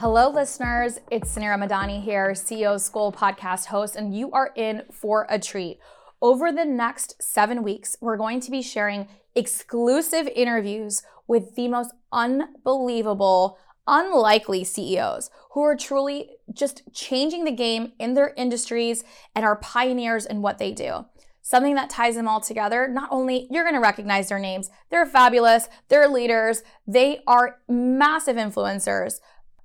Hello, listeners. It's Suneera Madhani here, CEO School podcast host, and you are in for a treat. Over the next seven weeks, we're going to be sharing exclusive interviews with the most unbelievable, unlikely CEOs who are truly just changing the game in their industries and are pioneers in what they do something that ties them all together. Not only you're going to recognize their names, they're fabulous, they're leaders, they are massive influencers.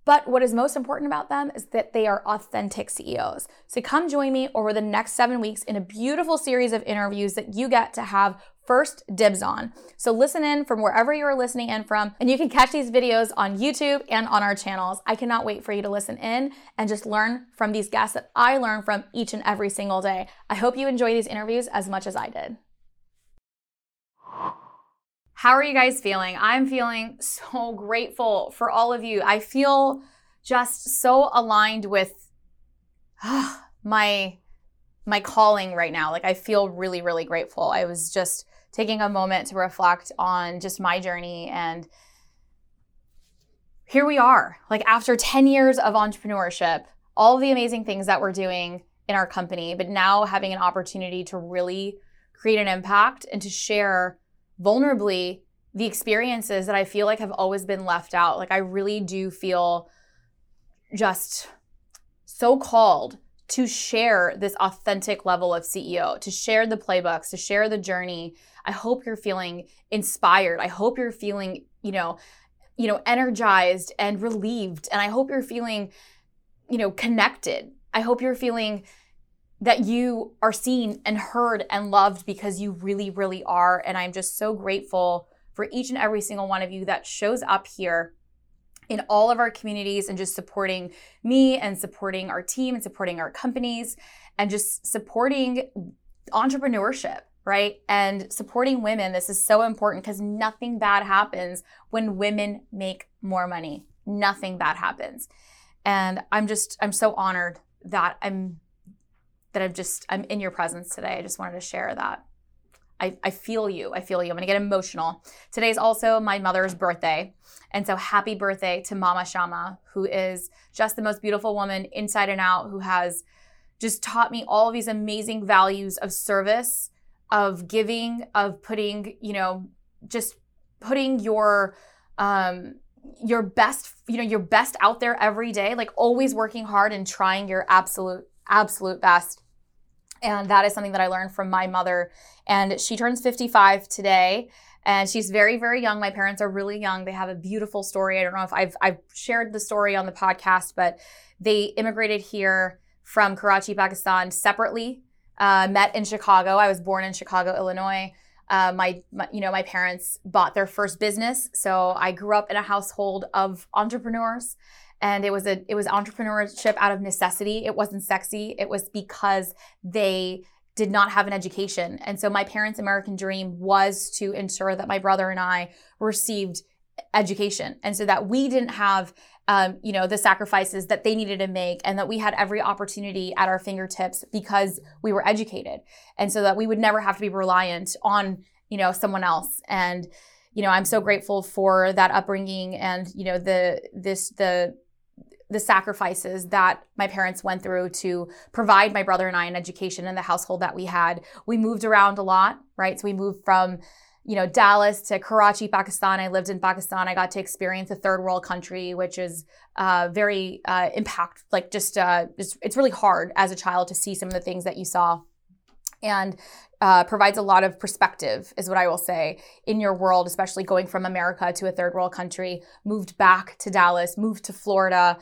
But what is most important about them is that they are authentic CEOs. So come join me over the next seven weeks in a beautiful series of interviews that you get to have first dibs on. So listen in from wherever you are listening in from, and you can catch these videos on YouTube and on our channels. I cannot wait for you to listen in and just learn from these guests that I learn from each and every single day. I hope you enjoy these interviews as much as I did. How are you guys feeling? I'm feeling so grateful for all of you. I feel just so aligned with uh, my my calling right now. Like I feel really really grateful. I was just taking a moment to reflect on just my journey and here we are. Like after 10 years of entrepreneurship, all the amazing things that we're doing in our company, but now having an opportunity to really create an impact and to share vulnerably the experiences that I feel like have always been left out. Like I really do feel just so called to share this authentic level of CEO, to share the playbooks, to share the journey. I hope you're feeling inspired. I hope you're feeling, you know, you know, energized and relieved and I hope you're feeling, you know, connected. I hope you're feeling that you are seen and heard and loved because you really, really are. And I'm just so grateful for each and every single one of you that shows up here in all of our communities and just supporting me and supporting our team and supporting our companies and just supporting entrepreneurship, right? And supporting women. This is so important because nothing bad happens when women make more money. Nothing bad happens. And I'm just, I'm so honored that I'm that I'm just I'm in your presence today. I just wanted to share that. I, I feel you. I feel you. I'm gonna get emotional. Today's also my mother's birthday. And so happy birthday to Mama Shama, who is just the most beautiful woman inside and out, who has just taught me all these amazing values of service, of giving, of putting, you know, just putting your um your best, you know, your best out there every day, like always working hard and trying your absolute absolute best. And that is something that I learned from my mother. And she turns 55 today. And she's very, very young. My parents are really young. They have a beautiful story. I don't know if I've, I've shared the story on the podcast, but they immigrated here from Karachi, Pakistan separately, uh, met in Chicago. I was born in Chicago, Illinois. Uh, my, my, you know, my parents bought their first business. So I grew up in a household of entrepreneurs and it was a it was entrepreneurship out of necessity. It wasn't sexy. It was because they did not have an education. And so my parents american dream was to ensure that my brother and i received education. And so that we didn't have um, you know the sacrifices that they needed to make and that we had every opportunity at our fingertips because we were educated. And so that we would never have to be reliant on you know someone else and you know i'm so grateful for that upbringing and you know the this the the sacrifices that my parents went through to provide my brother and I an education in the household that we had. We moved around a lot, right? So we moved from you know, Dallas to Karachi, Pakistan. I lived in Pakistan. I got to experience a third world country, which is uh, very uh, impact, like just uh, it's, it's really hard as a child to see some of the things that you saw, and uh, provides a lot of perspective, is what I will say, in your world, especially going from America to a third world country. Moved back to Dallas, moved to Florida,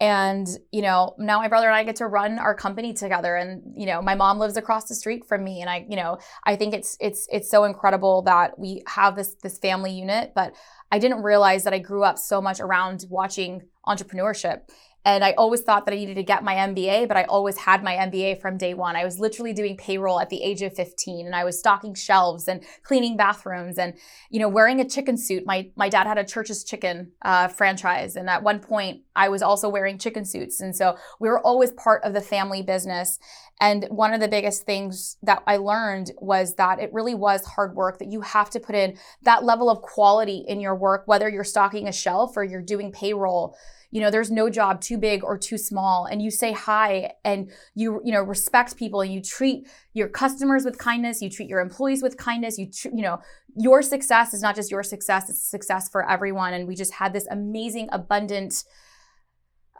and you know now my brother and i get to run our company together and you know my mom lives across the street from me and i you know i think it's it's it's so incredible that we have this this family unit but i didn't realize that i grew up so much around watching entrepreneurship and I always thought that I needed to get my MBA, but I always had my MBA from day one. I was literally doing payroll at the age of 15 and I was stocking shelves and cleaning bathrooms and, you know, wearing a chicken suit. My, my dad had a Church's Chicken uh, franchise. And at one point I was also wearing chicken suits. And so we were always part of the family business. And one of the biggest things that I learned was that it really was hard work, that you have to put in that level of quality in your work, whether you're stocking a shelf or you're doing payroll you know there's no job too big or too small and you say hi and you you know respect people and you treat your customers with kindness you treat your employees with kindness you tr- you know your success is not just your success it's success for everyone and we just had this amazing abundant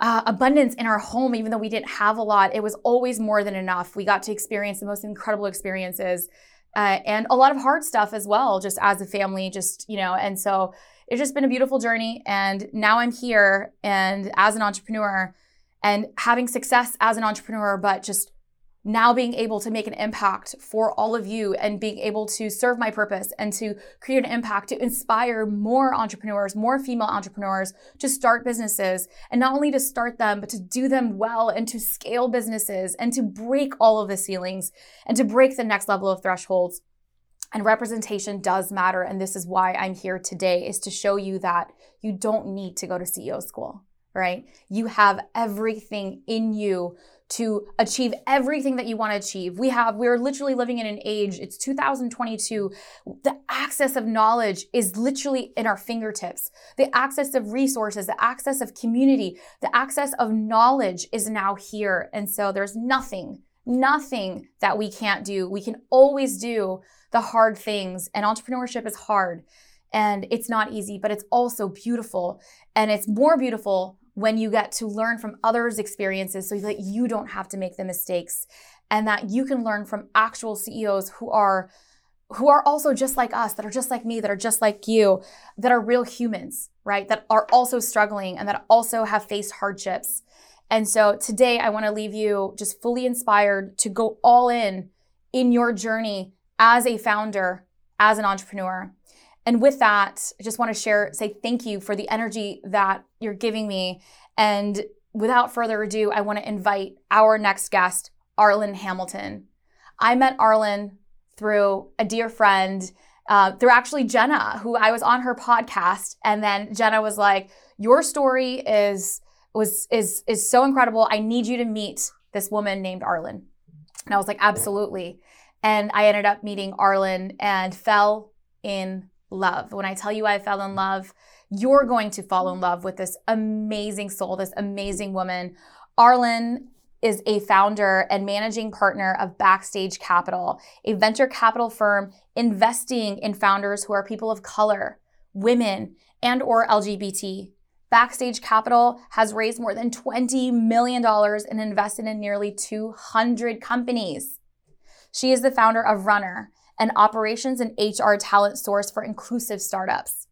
uh, abundance in our home even though we didn't have a lot it was always more than enough. We got to experience the most incredible experiences uh, and a lot of hard stuff as well just as a family just you know and so it's just been a beautiful journey. And now I'm here and as an entrepreneur and having success as an entrepreneur, but just now being able to make an impact for all of you and being able to serve my purpose and to create an impact to inspire more entrepreneurs, more female entrepreneurs to start businesses and not only to start them, but to do them well and to scale businesses and to break all of the ceilings and to break the next level of thresholds. And representation does matter. And this is why I'm here today is to show you that you don't need to go to CEO school, right? You have everything in you to achieve everything that you want to achieve. We have, we're literally living in an age, it's 2022. The access of knowledge is literally in our fingertips. The access of resources, the access of community, the access of knowledge is now here. And so there's nothing, nothing that we can't do. We can always do the hard things. And entrepreneurship is hard and it's not easy, but it's also beautiful. And it's more beautiful when you get to learn from others' experiences so that you don't have to make the mistakes and that you can learn from actual CEOs who are who are also just like us, that are just like me, that are just like you, that are real humans, right? That are also struggling and that also have faced hardships. And so today I want to leave you just fully inspired to go all in in your journey as a founder, as an entrepreneur. And with that, I just want to share, say thank you for the energy that you're giving me. And without further ado, I want to invite our next guest, Arlan Hamilton. I met Arlan through a dear friend, uh, through actually Jenna, who I was on her podcast, and then Jenna was like, "Your story is was is is so incredible. I need you to meet this woman named Arlan." And I was like, "Absolutely." And I ended up meeting Arlan and fell in love. When I tell you I fell in love, you're going to fall in love with this amazing soul, this amazing woman. Arlan is a founder and managing partner of Backstage Capital, a venture capital firm investing in founders who are people of color, women, and or LGBT. Backstage Capital has raised more than $20 million and invested in nearly 200 companies. She is the founder of Runner, an operations and HR talent source for inclusive startups.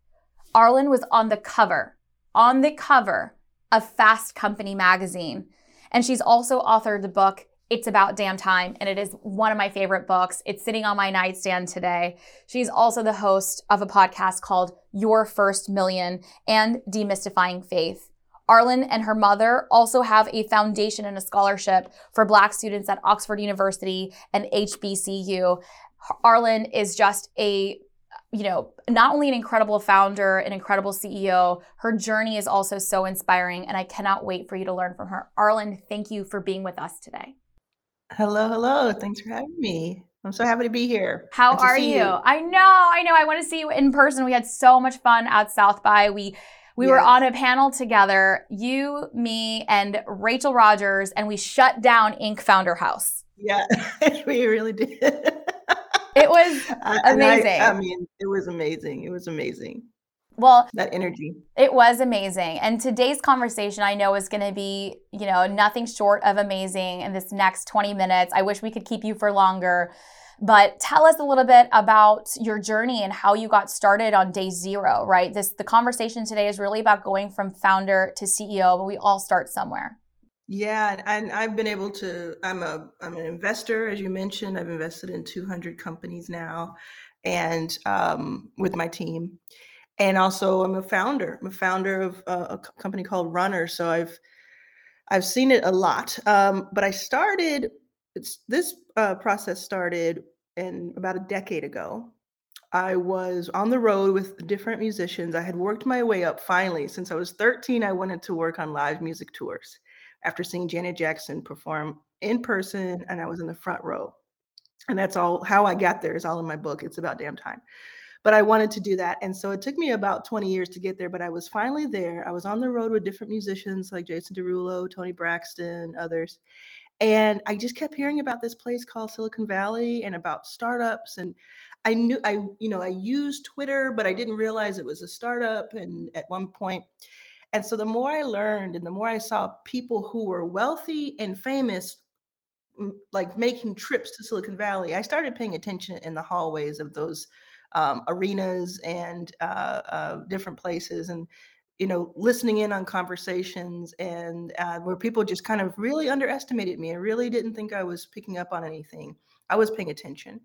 Arlan was on the cover, on the cover of Fast Company magazine. And she's also authored the book It's About Damn Time, and it is one of my favorite books. It's sitting on my nightstand today. She's also the host of a podcast called Your First Million and Demystifying Faith. Arlan and her mother also have a foundation and a scholarship for Black students at Oxford University and HBCU. Arlan is just a you know, not only an incredible founder, an incredible CEO, her journey is also so inspiring, and I cannot wait for you to learn from her. Arlan, thank you for being with us today. Hello, hello. Thanks for having me. I'm so happy to be here. How are you? you? I know, I know. I want to see you in person. We had so much fun at South by. We we yes. were on a panel together, you, me, and Rachel Rogers, and we shut down Inc. Founder House. Yeah, we really did. it was amazing. I, I mean, it was amazing. It was amazing. Well, that energy. It was amazing. And today's conversation I know is going to be, you know, nothing short of amazing in this next 20 minutes. I wish we could keep you for longer. But tell us a little bit about your journey and how you got started on day 0, right? This the conversation today is really about going from founder to CEO, but we all start somewhere. Yeah, and I've been able to I'm a I'm an investor as you mentioned. I've invested in 200 companies now and um, with my team and also I'm a founder. I'm a founder of a, a company called Runner, so I've I've seen it a lot. Um, but I started this uh, process started in about a decade ago. I was on the road with different musicians. I had worked my way up finally. Since I was 13, I wanted to work on live music tours after seeing Janet Jackson perform in person, and I was in the front row. And that's all how I got there is all in my book. It's about damn time but I wanted to do that. And so it took me about 20 years to get there, but I was finally there. I was on the road with different musicians like Jason Derulo, Toni Braxton, others. And I just kept hearing about this place called Silicon Valley and about startups. And I knew I, you know, I used Twitter, but I didn't realize it was a startup. And at one point, and so the more I learned and the more I saw people who were wealthy and famous like making trips to Silicon Valley, I started paying attention in the hallways of those um, arenas and uh, uh, different places and you know listening in on conversations and uh, where people just kind of really underestimated me i really didn't think i was picking up on anything. I was paying attention.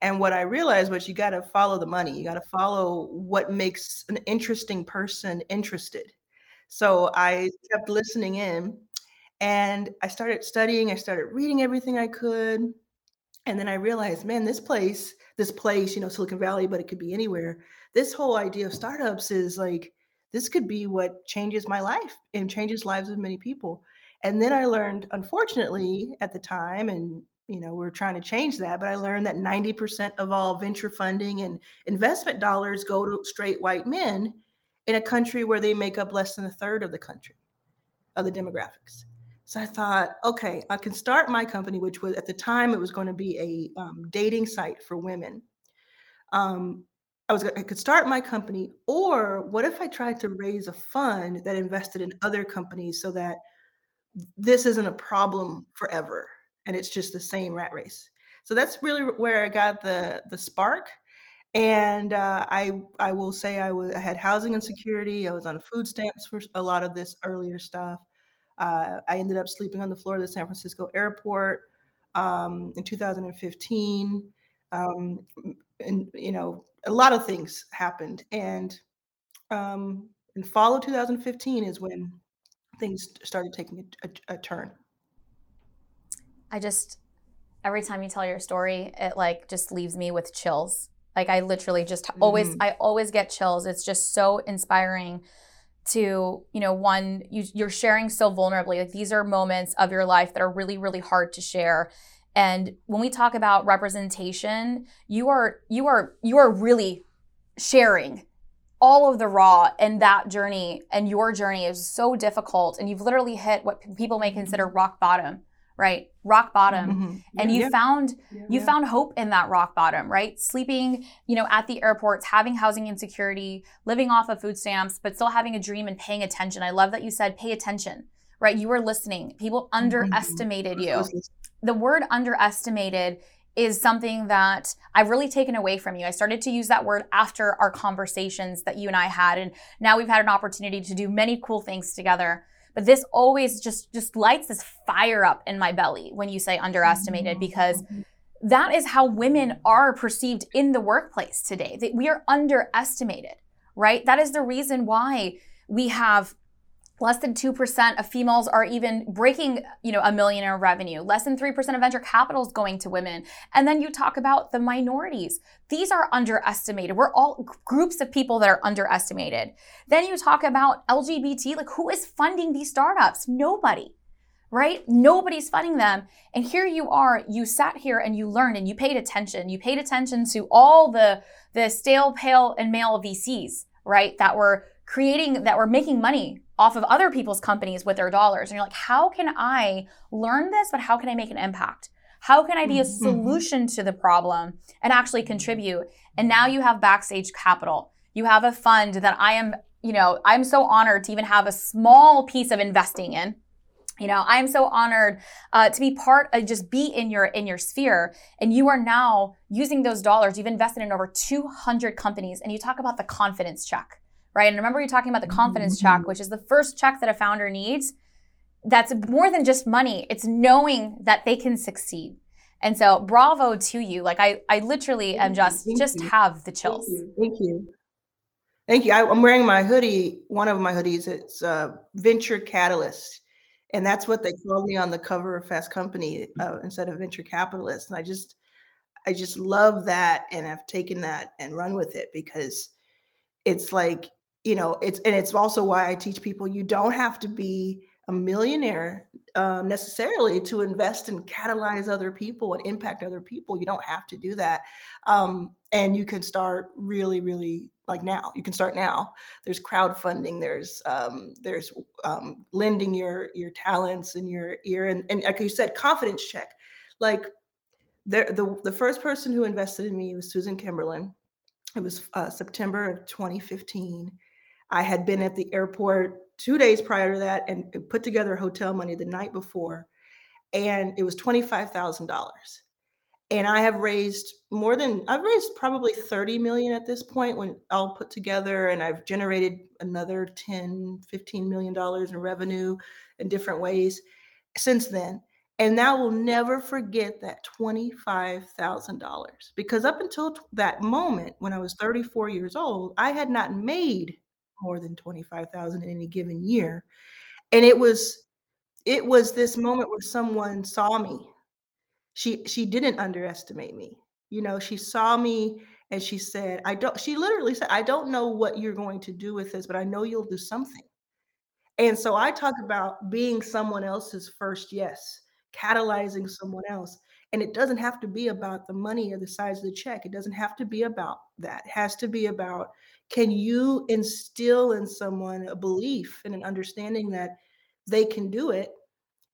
And what i realized was you got to follow the money. You got to follow what makes an interesting person interested. So i kept listening in and i started studying. I started reading everything i could. And then i realized man this place this place, you know, Silicon Valley, but it could be anywhere. This whole idea of startups is like, this could be what changes my life and changes lives of many people. And then I learned, unfortunately, at the time, and you know, we're trying to change that, but I learned that 90% of all venture funding and investment dollars go to straight white men in a country where they make up less than a third of the country, of the demographics. So I thought, okay, I can start my company, which was at the time it was going to be a um, dating site for women. Um, I was I could start my company, or what if I tried to raise a fund that invested in other companies so that this isn't a problem forever and it's just the same rat race. So that's really where I got the the spark. And uh, I I will say I was I had housing insecurity. I was on food stamps for a lot of this earlier stuff. Uh, I ended up sleeping on the floor of the San Francisco airport um, in 2015. Um, and, you know, a lot of things happened. And um, in fall of 2015 is when things started taking a, a, a turn. I just, every time you tell your story, it like just leaves me with chills. Like I literally just mm-hmm. always, I always get chills. It's just so inspiring to you know one you, you're sharing so vulnerably like these are moments of your life that are really really hard to share and when we talk about representation you are you are you are really sharing all of the raw and that journey. And your journey is so difficult. And you've literally hit what people may consider mm-hmm. rock bottom right? Rock bottom. Mm-hmm. and you yeah. found yeah, you found hope in that rock bottom right? Sleeping you know at the airports having housing insecurity living off of food stamps but still having a dream and paying attention. I love that you said pay attention right you were listening people mm-hmm. underestimated you the word underestimated is something that I've really taken away from you. I started to use that word after our conversations that you and I had and now we've had an opportunity to do many cool things together but this always just just lights this fire up in my belly when you say underestimated mm-hmm. because that is how women are perceived in the workplace today. We are underestimated, right? That is the reason why we have less than 2% of females are even breaking you know a million in revenue. Less than 3% of venture capital is going to women. And then you talk about the minorities. These are underestimated. We're all groups of people that are underestimated. Then you talk about lgbt like who is funding these startups? Nobody right? Nobody's funding them. And here you are you sat here and you learned and you paid attention. You paid attention to all the the stale pale and male vcs right that were creating that were making money off of other people's companies with their dollars. And you're like, how can I learn this, but how can I make an impact? How can I be a Mhm. solution to the problem and actually contribute? And now you have Backstage Capital. You have a fund that I am, you know, I'm so honored to even have a small piece of investing in. You know, I'm so honored uh, to be part of just be in your in your sphere, and you are now using those dollars. You've invested in over 200 companies, and you talk about the confidence check, right? And remember, you're talking about the confidence check, which is the first check that a founder needs. That's more than just money; it's knowing that they can succeed. And so, bravo to you! Like I, I literally am Thank you. just Thank just you. have the Thank chills. you. Thank you. Thank you. I, I'm wearing my hoodie. One of my hoodies. It's uh, Venture Catalyst, and that's what they call me on the cover of Fast Company uh, instead of Venture Capitalist. And I just, I just love that, and I've taken that and run with it because it's like you know it's and it's also why I teach people you don't have to be a millionaire um, necessarily to invest and catalyze other people and impact other people. You don't have to do that, um, and you can start really, really like now. You can start now. There's crowdfunding. There's um, there's um, lending your your talents and your ear and and like you said, confidence check. Like the the the first person who invested in me was Susan Kimberlin. It was uh, September of 2015. I had been at the airport two days prior to that and put together hotel money the night before, and it was $25,000. And I have raised more than I've raised probably 30 million at this point when all put together, and I've generated another 10, 15 million dollars in revenue in different ways since then. And now we'll never forget that $25,000 because up until that moment when I was 34 years old, I had not made more than 25,000 in any given year. And it was it was this moment where someone saw me. She she didn't underestimate me. You know, she saw me and she said, I don't she literally said, I don't know what you're going to do with this, but I know you'll do something. And so I talk about being someone else's first yes, catalyzing someone else. And it doesn't have to be about the money or the size of the check. It doesn't have to be about that. It has to be about can you instill in someone a belief and an understanding that they can do it?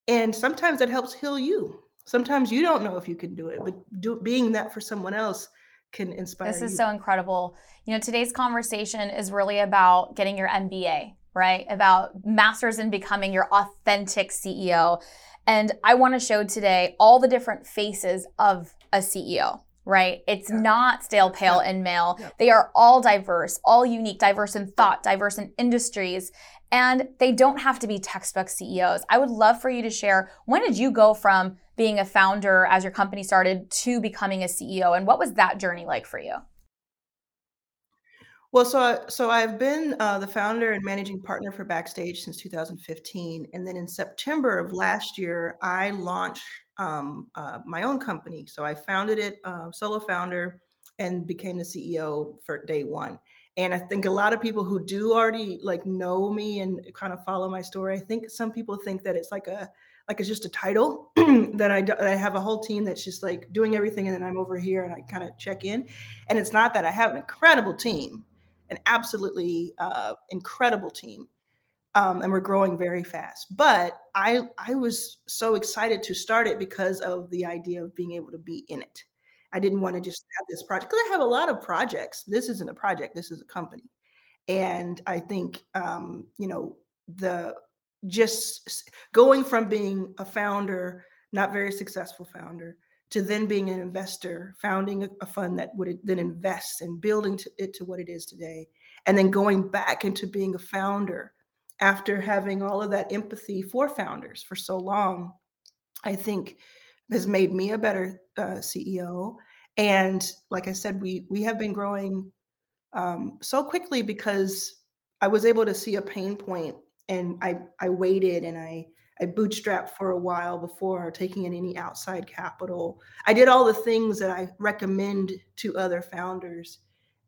And sometimes that helps heal you. Sometimes you don't know if you can do it, but do, being that for someone else can inspire This is you. so incredible. You know, today's conversation is really about getting your MBA, right? About masters in becoming your authentic CEO. And I want to show today all the different faces of a CEO, right? It's Yeah. not stale, pale, Yeah. and male. Yeah. They are all diverse, all unique, diverse in thought, diverse in industries. And they don't have to be textbook CEOs. I would love for you to share when did you go from being a founder as your company started to becoming a CEO? And what was that journey like for you? Well, so I, so I've been uh, the founder and managing partner for Backstage since 2015, and then in September of last year, I launched um, uh, my own company. So I founded it, uh, solo founder, and became the CEO for day one. And I think a lot of people who do already like know me and kind of follow my story, I think some people think that it's like a like it's just a title that I, do- I have a whole team that's just like doing everything, and then I'm over here and I kind of check in. And it's not that I have an incredible team an absolutely uh, incredible team, um, and we're growing very fast. But I I was so excited to start it because of the idea of being able to be in it. I didn't want to just have this project because I have a lot of projects. This isn't a project. This is a company, and I think um, you know the just going from being a founder, not very successful founder, to then being an investor, founding a, a fund that would then invest and building to, it to what it is today, and then going back into being a founder after having all of that empathy for founders for so long, I think has made me a better uh, CEO. And like I said, we we have been growing um, so quickly because I was able to see a pain point and I I waited and I I bootstrapped for a while before taking in any outside capital. I did all the things that I recommend to other founders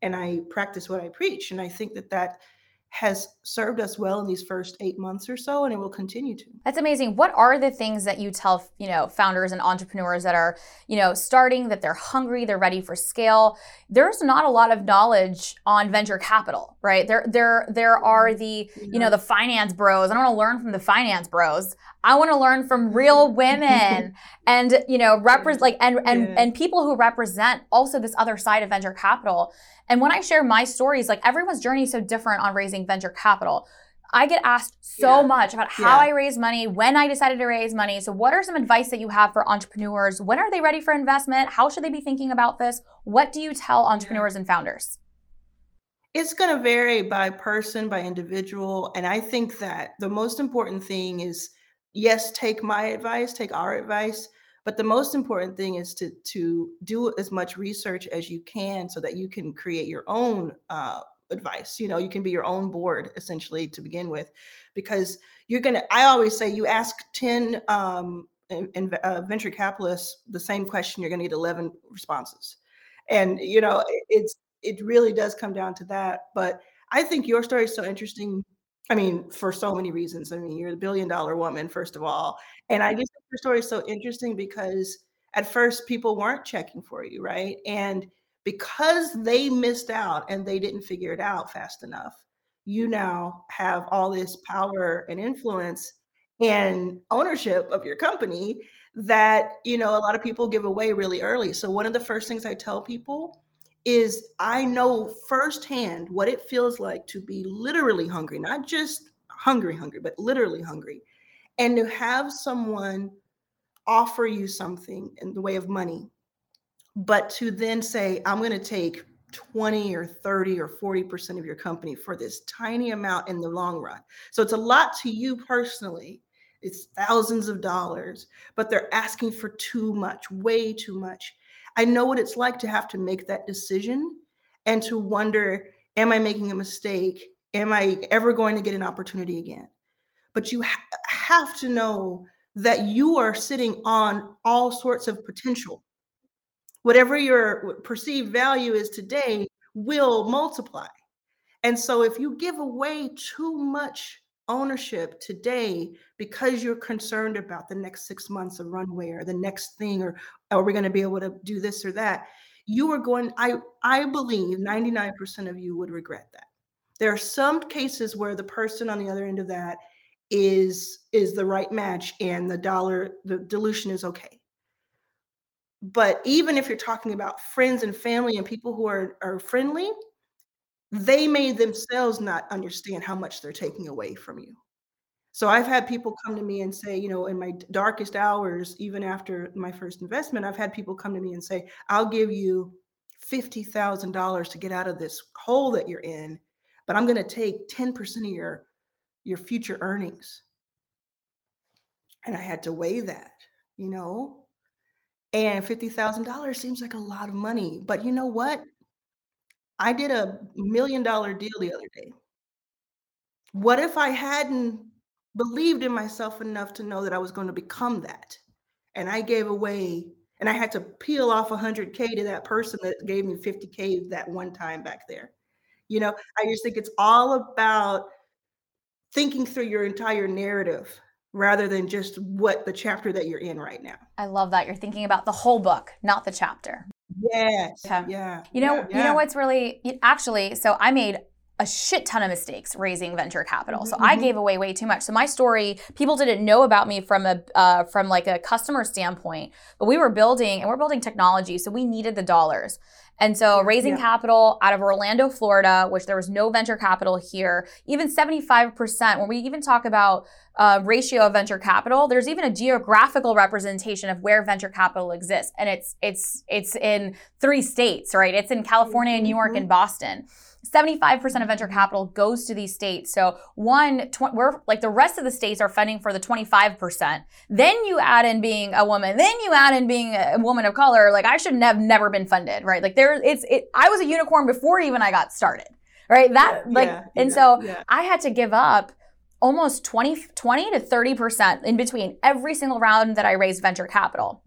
and I practice what I preach and I think that that has served us well in these first eight months or so, and it will continue to. That's amazing. What are the things that you tell, you know, founders and entrepreneurs that are, you know, starting that they're hungry, they're ready for scale? There's not a lot of knowledge on venture capital, right? There, there, there mm-hmm. are the, you know, the finance bros. I don't want to learn from the finance bros. I want to learn from real women and, you know, represent like and and yeah. and people who represent also this other side of venture capital. And when I share my stories, like everyone's journey is so different on raising venture capital. I get asked so yeah. much about how yeah. I raise money, when I decided to raise money. So, what are some advice that you have for entrepreneurs? When are they ready for investment? How should they be thinking about this? What do you tell entrepreneurs yeah. and founders? It's going to vary by person, by individual. And I think that the most important thing is yes, take my advice, take our advice, but the most important thing is to to do as much research as you can so that you can create your own uh, advice. You know, you can be your own board essentially to begin with, because you're gonna. I always say you ask ten um, in, in, uh, venture capitalists the same question, you're gonna get eleven responses, and you know it's it really does come down to that. But I think your story is so interesting I mean, for so many reasons. I mean, you're the billion dollar woman, first of all. And I just your story is so interesting because at first people weren't checking for you, right? And because they missed out and they didn't figure it out fast enough, you now have all this power and influence and ownership of your company that, you know, a lot of people give away really early. So one of the first things I tell people is I know firsthand what it feels like to be literally hungry, not just hungry, hungry, but literally hungry. And to have someone offer you something in the way of money, but to then say, I'm going to take 20 or 30 or 40% of your company for this tiny amount in the long run. So it's a lot to you personally. It's thousands of dollars, but they're asking for too much, way too much. I know what it's like to have to make that decision and to wonder, am I making a mistake? Am I ever going to get an opportunity again? But you ha- have to know that you are sitting on all sorts of potential. Whatever your perceived value is today will multiply. And so if you give away too much ownership today because you're concerned about the next six months of runway or the next thing or are we going to be able to do this or that you are going i i believe 99% of you would regret that there are some cases where the person on the other end of that is is the right match and the dollar the dilution is okay but even if you're talking about friends and family and people who are are friendly they may themselves not understand how much they're taking away from you. So I've had people come to me and say, you know, in my darkest hours, even after my first investment, I've had people come to me and say, I'll give you $50,000 to get out of this hole that you're in, but I'm going to take 10% of your your future earnings. And I had to weigh that, you know. And $50,000 seems like a lot of money, but you know what? I did a million dollar deal the other day. What if I hadn't believed in myself enough to know that I was going to become that? And I gave away, and I had to peel off 100K to that person that gave me 50K that one time back there. You know, I just think it's all about thinking through your entire narrative rather than just what the chapter that you're in right now. I love that. You're thinking about the whole book, not the chapter. Yes. Yeah. yeah. You know, yeah. you know what's really actually, so I made a shit ton of mistakes raising venture capital. Mm-hmm. So I mm-hmm. gave away way too much. So my story, people didn't know about me from a uh, from like a customer standpoint, but we were building and we're building technology, so we needed the dollars. And so raising yeah. capital out of Orlando, Florida, which there was no venture capital here, even 75%, when we even talk about uh, ratio of venture capital, there's even a geographical representation of where venture capital exists. And it's it's it's in three states, right? It's in California, New York, mm-hmm. and Boston. 75% of venture capital goes to these states. So one, tw- we're like the rest of the states are funding for the 25%. Then you add in being a woman. Then you add in being a woman of color. Like I should have never been funded, right? Like there, it's it. I was a unicorn before even I got started, right? That yeah, like, yeah, and yeah, so I had to give up almost 20, 20 to 30% in between every single round that I raised venture capital.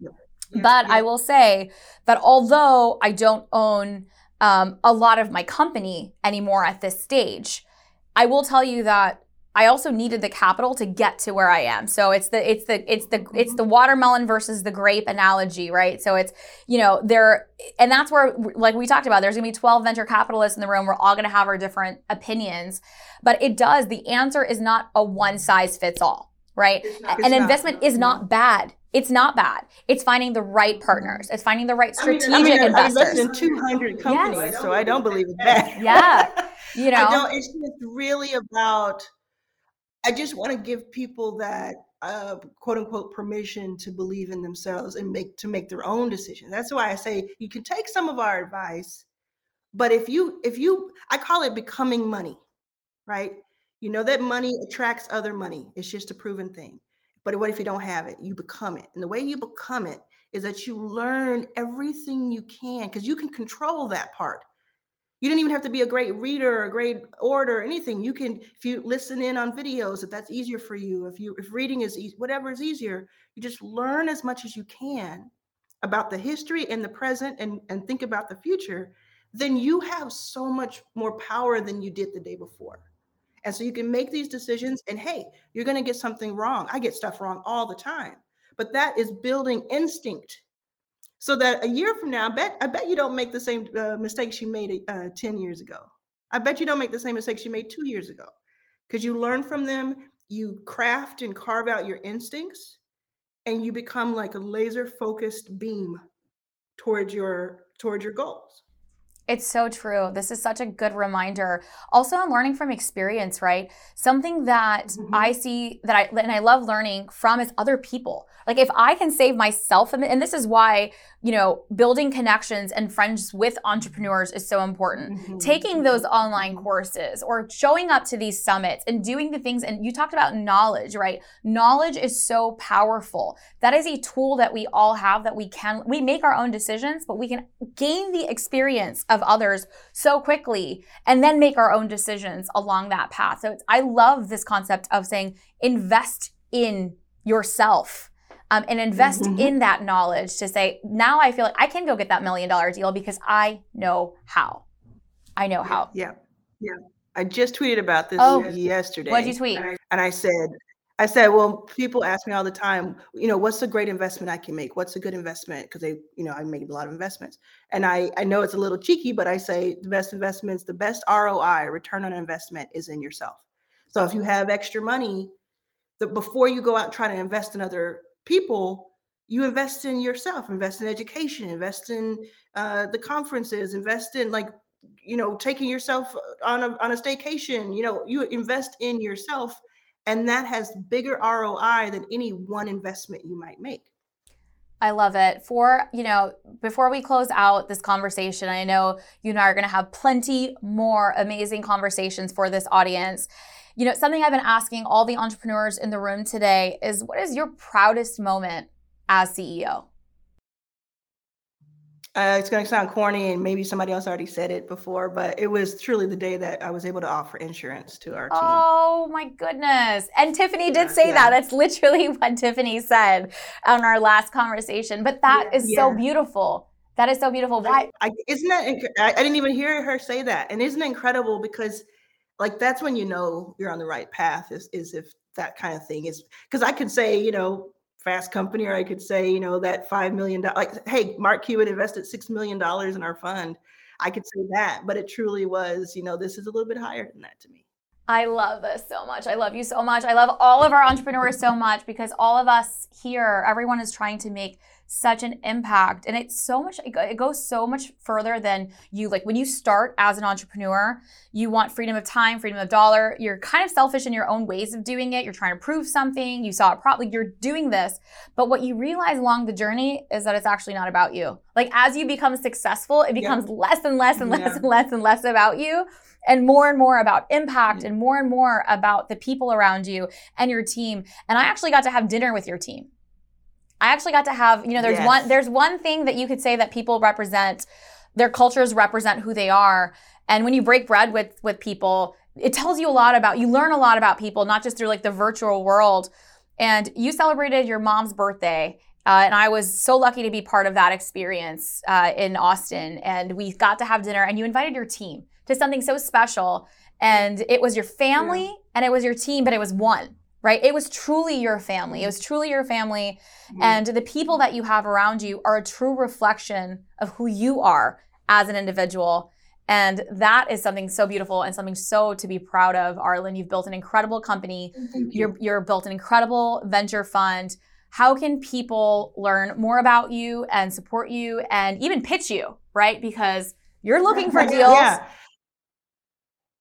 but I will say that although I don't own um, a lot of my company anymore at this stage. I will tell you that I also needed the capital to get to where I am. So it's the it's the it's the it's the watermelon versus the grape analogy, right? So it's you know there and that's where like we talked about there's going to be 12 venture capitalists in the room. We're all going to have our different opinions, but it does the answer is not a one size fits all, right? An investment is not bad. It's not bad. It's finding the right partners. It's finding the right strategic I mean, I mean, investors. I in 200 companies, yes. so I don't believe it's bad. Yeah, you know, I don't, it's just really about I just want to give people that uh, quote unquote permission to believe in themselves and make to make their own decisions. That's why I say you can take some of our advice, but if you if you I call it becoming money, right? You know that money attracts other money. It's just a proven thing. But what if you don't have it? You become it. And the way you become it is that you learn everything you can because you can control that part you don't even have to be a great reader or a great orator or anything you can if you listen in on videos if that's easier for you if you if reading is easy whatever is easier you just learn as much as you can about the history and the present and and think about the future then you have so much more power than you did the day before and so you can make these decisions and hey you're going to get something wrong i get stuff wrong all the time but that is building instinct so that a year from now, I bet I bet you don't make the same uh, mistakes you made uh, ten years ago. I bet you don't make the same mistakes you made two years ago, because you learn from them. You craft and carve out your instincts, and you become like a laser focused beam towards your towards your goals. It's so true. This is such a good reminder. Also, I'm learning from experience, right? Something that mm-hmm. I see that I and I love learning from is other people. Like if I can save myself, and this is why, you know, building connections and friends with entrepreneurs is so important. Mm-hmm. Taking those online courses or showing up to these summits and doing the things, and you talked about knowledge, right? Knowledge is so powerful. That is a tool that we all have that we can, we make our own decisions, but we can gain the experience of others so quickly and then make our own decisions along that path. So I love this concept of saying invest in yourself um, and invest mm-hmm. in that knowledge to say, now I feel like I can go get that million dollar deal because I know how. I know how. Yeah. Yeah. I just tweeted about this oh, yesterday. What did you tweet? And I said, I said, well, people ask me all the time, you know, what's a great investment I can make? What's a good investment? Because they, you know, I made a lot of investments. And I, I know it's a little cheeky, but I say the best investments, the best ROI, return on investment is in yourself. So if you have extra money, the, before you go out and try to invest in other people, you invest in yourself, invest in education, invest in uh, the conferences, invest in like, you know, taking yourself on a on a staycation. You know, you invest in yourself, and that has bigger ROI than any one investment you might make. I love it. For, you know, before we close out this conversation, I know you and I are going to have plenty more amazing conversations for this audience. You know, something I've been asking all the entrepreneurs in the room today is what is your proudest moment as CEO? Uh, it's going to sound corny, and maybe somebody else already said it before, but it was truly the day that I was able to offer insurance to our team. Oh my goodness! And Tiffany did say yeah. that. That's literally what Tiffany said on our last conversation. But that yeah. is yeah. so beautiful. That is so beautiful. Why? I, isn't that? I, I didn't even hear her say that, and isn't it incredible because like that's when you know you're on the right path is is if that kind of thing is because I could say, you know, fast company, or I could say, you know, that five million dollars like hey, Mark Cuban invested six million dollars in our fund. I could say that, but it truly was, you know, this is a little bit higher than that to me. I love this so much. I love you so much. I love all of our entrepreneurs so much because all of us here, everyone is trying to make such an impact. And it's so much, it goes so much further than you. Like when you start as an entrepreneur, you want freedom of time, freedom of dollar. You're kind of selfish in your own ways of doing it. You're trying to prove something. You saw it probably, you're doing this. But what you realize along the journey is that it's actually not about you. Like as you become successful, it becomes yeah. less and less and less yeah. and less and less about you and more and more about impact and more and more about the people around you and your team. And I actually got to have dinner with your team. I actually got to have, you know, there's yes. one there's one thing that you could say that people represent, their cultures represent who they are. And when you break bread with with people, it tells you a lot about you learn a lot about people, not just through like the virtual world. And you celebrated your mom's birthday. Uh, and I was so lucky to be part of that experience uh, in Austin. And we got to have dinner, and you invited your team to something so special. and it was your family yeah. and it was your team, but it was one, right? It was truly your family. It was truly your family. Mm-hmm. And the people that you have around you are a true reflection of who you are as an individual. And that is something so beautiful and something so to be proud of, Arlan. You've built an incredible company. You. You're, you're built an incredible venture fund. How can people learn more about you and support you and even pitch you, right? Because you're looking for deals. Yeah.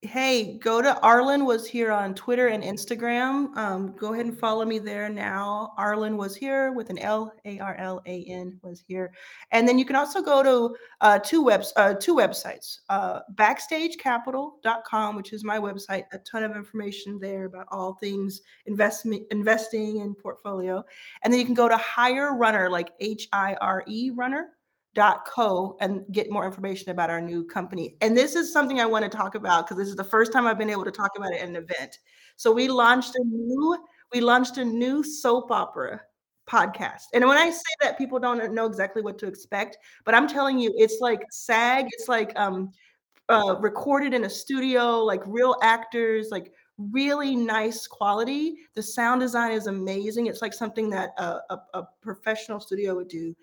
Hey, go to Arlan was here on Twitter and Instagram. Um, go ahead and follow me there now. Arlan was here with an L A R L A N was here, and then you can also go to uh, two webs uh, two websites, uh, BackstageCapital.com, which is my website. A ton of information there about all things investment, investing, and portfolio. And then you can go to Hire Runner, like H I R E Runner co and get more information about our new company. And this is something I want to talk about because this is the first time I've been able to talk about it at an event. So we launched a new we launched a new soap opera podcast. And when I say that people don't know exactly what to expect, but I'm telling you it's like SAG, it's like um uh, recorded in a studio, like real actors, like really nice quality. The sound design is amazing. It's like something that a, a, a professional studio would do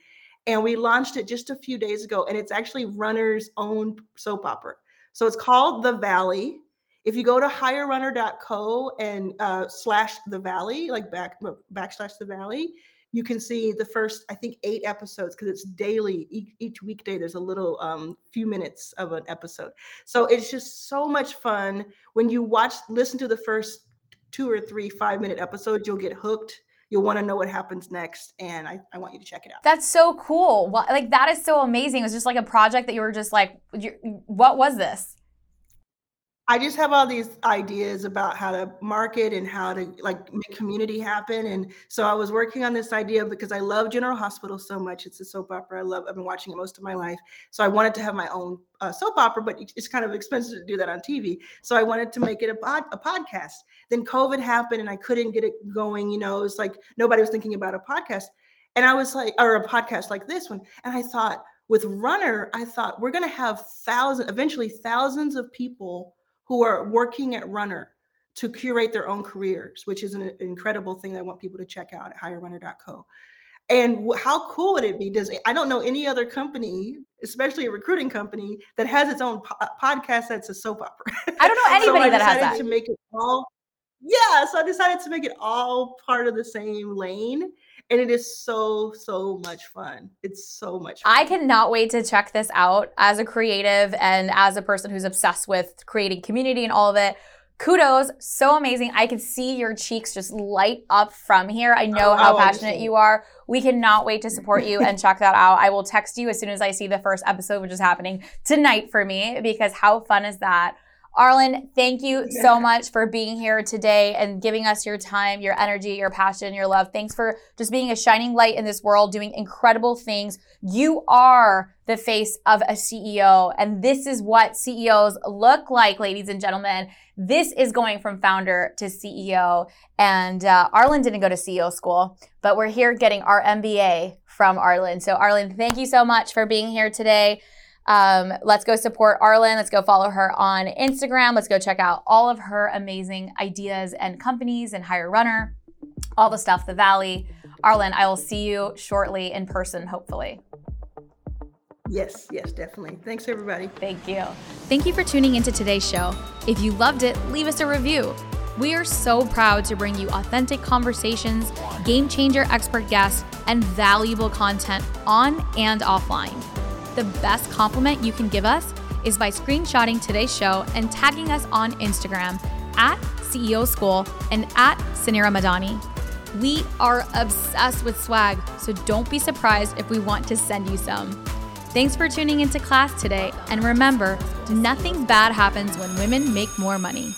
and we launched it just a few days ago and it's actually runner's own soap opera. So it's called the valley. If you go to hirerunner.co and uh, slash the valley like back backslash the valley you can see the first i think eight episodes because it's daily each, each, weekday there's a little um, few minutes of an episode. So it's just so much fun. When you watch listen to the first two or three five minute episodes you'll get hooked you'll want to know what happens next and I, I want you to check it out. That's so cool. Like that is so amazing. It was just like a project that you were just like what was this I just have all these ideas about how to market and how to like make community happen. And so I was working on this idea because I love General Hospital so much. It's a soap opera. I love. I've been watching it most of my life. So I wanted to have my own uh, soap opera, but it's kind of expensive to do that on TV. So I wanted to make it a, pod, a podcast. Then COVID happened and I couldn't get it going. You know, it's like nobody was thinking about a podcast. And I was like, or a podcast like this one. And I thought, with Runner, I thought we're going to have thousands, eventually thousands of people who are working at Runner to curate their own careers, which is an incredible thing that I want people to check out at hirerunner.co. And how cool would it be? Does I don't know any other company, especially a recruiting company, that has its own po- uh, podcast that's a soap opera. I don't know anybody so that has that. To make it all, yeah. So I decided to make it all part of the same lane, and it is so so much fun. It's so much fun. i cannot wait to check this out as a creative and as a person who's obsessed with creating community and all of it. Kudos so amazing. I can see your cheeks just light up from here. I know oh, how oh, passionate you are. We cannot wait to support you and check that out. I will text you as soon as i see the first episode which is happening tonight for me because how fun is that Arlan, thank you so much for being here today and giving us your time, your energy, your passion, your love. Thanks for just being a shining light in this world, doing incredible things. You are the face of a CEO, and this is what CEOs look like, ladies and gentlemen. This is going from founder to CEO. And uh, Arlan didn't go to CEO school, but we're here getting our MBA from Arlan. So, Arlan, thank you so much for being here today. Um, let's go support Arlan. Let's go follow her on Instagram. Let's go check out all of her amazing ideas and companies and hire runner, all the stuff, the Valley. Arlan, I will see you shortly in person, hopefully. Yes, yes, definitely. Thanks, everybody. Thank you. Thank you for tuning into today's show. If you loved it, leave us a review. We are so proud to bring you authentic conversations, game changer expert guests, and valuable content on and offline the best compliment you can give us is by screenshotting today's show and tagging us on Instagram at CEO School and at Suneera Madhani. We are obsessed with swag, so don't be surprised if we want to send you some. Thanks for tuning into class today, and remember, nothing bad happens when women make more money.